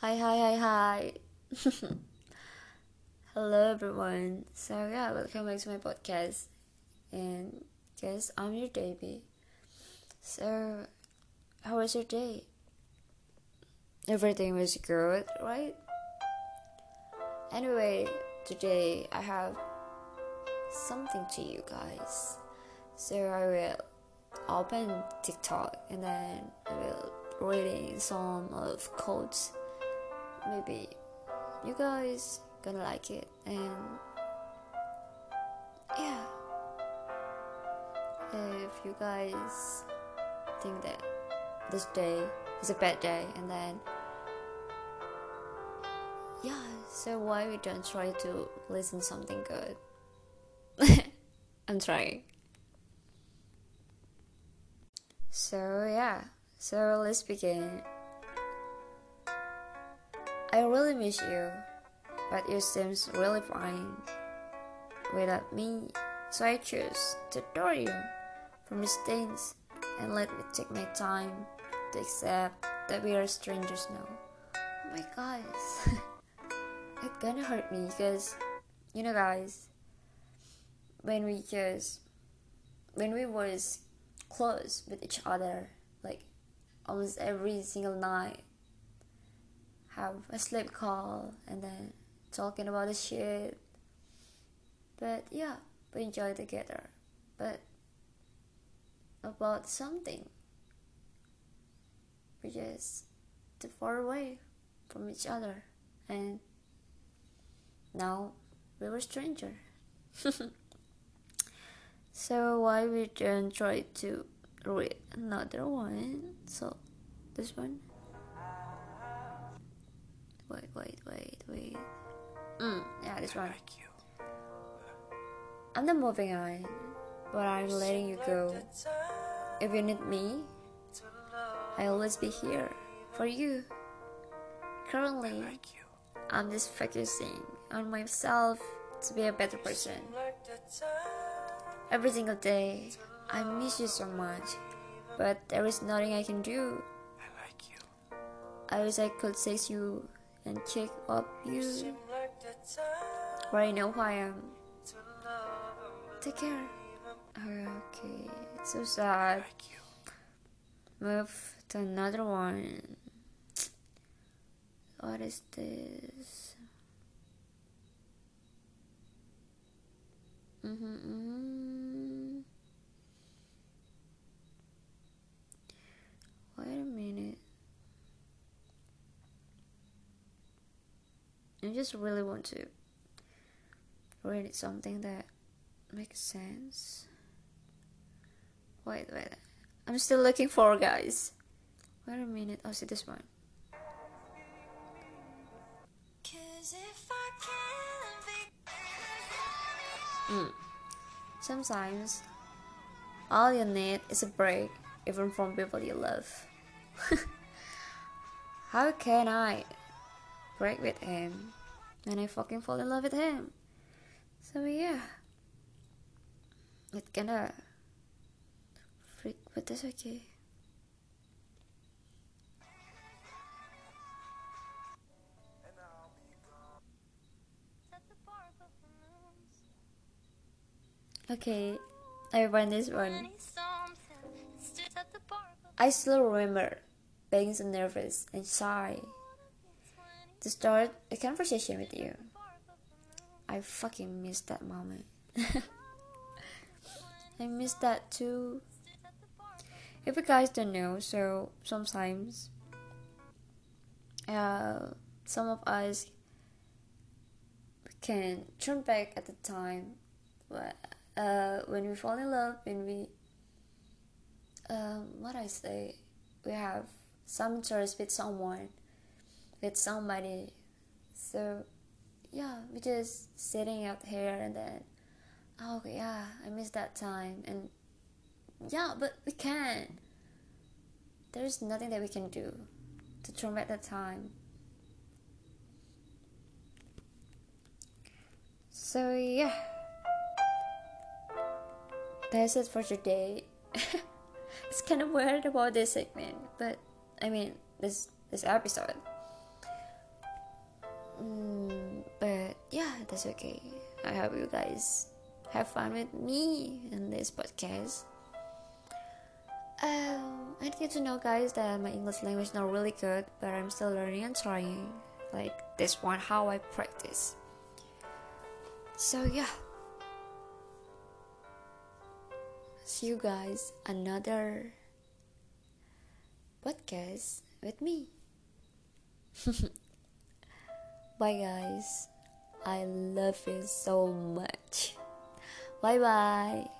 Hi, hi, hi, hi. Hello, everyone. So, yeah, welcome back to my podcast. And, guess I'm your baby. So, how was your day? Everything was good, right? Anyway, today I have something to you guys. So, I will open TikTok and then I will reading some of quotes maybe you guys gonna like it and yeah. If you guys think that this day is a bad day and then yeah so why we don't try to listen something good? I'm trying. So yeah. So let's begin I really miss you, but you seems really fine without me, so I choose to adore you from distance and let me take my time to accept that we are strangers now. Oh my guys, it's gonna hurt me because you know, guys, when we just when we was close with each other, like almost every single night have a sleep call and then talking about the shit. But yeah, we enjoy together. But about something, we just too far away from each other, and now we were stranger. so why we don't try to read another one? So this one. Wait, wait, wait, wait. Mm, yeah, this one. I'm not moving on, but I'm letting you go. If you need me, I'll always be here for you. Currently, I'm just focusing on myself to be a better person. Every single day, I miss you so much, but there is nothing I can do. I wish I could say you and kick up you. Right now, who I am. Take care. Okay, so sad. Move to another one. What is this? Mm-hmm, mm-hmm. Wait a minute. I just really want to read something that makes sense. Wait, wait. I'm still looking for guys. Wait a minute. I'll see this one. Mm. Sometimes all you need is a break, even from people you love. How can I break with him and I fucking fall in love with him? So yeah, it kinda freak, but that's okay. Okay, I find this one. I still remember being so nervous and shy to start a conversation with you. I fucking miss that moment. I miss that too. If you guys don't know, so sometimes uh, some of us can turn back at the time uh, when we fall in love, when we, um, what I say, we have some interest with someone, with somebody. So, yeah, we just sitting out here and then, oh yeah, I miss that time, and yeah, but we can't. There's nothing that we can do to turn back that time. So yeah that's it for today. it's kind of weird about this segment, but I mean this this episode. That's okay. I hope you guys have fun with me in this podcast. Um, I need to know guys that my English language is not really good but I'm still learning and trying like this one how I practice. So yeah. See you guys another podcast with me. Bye guys I love you so much. Bye bye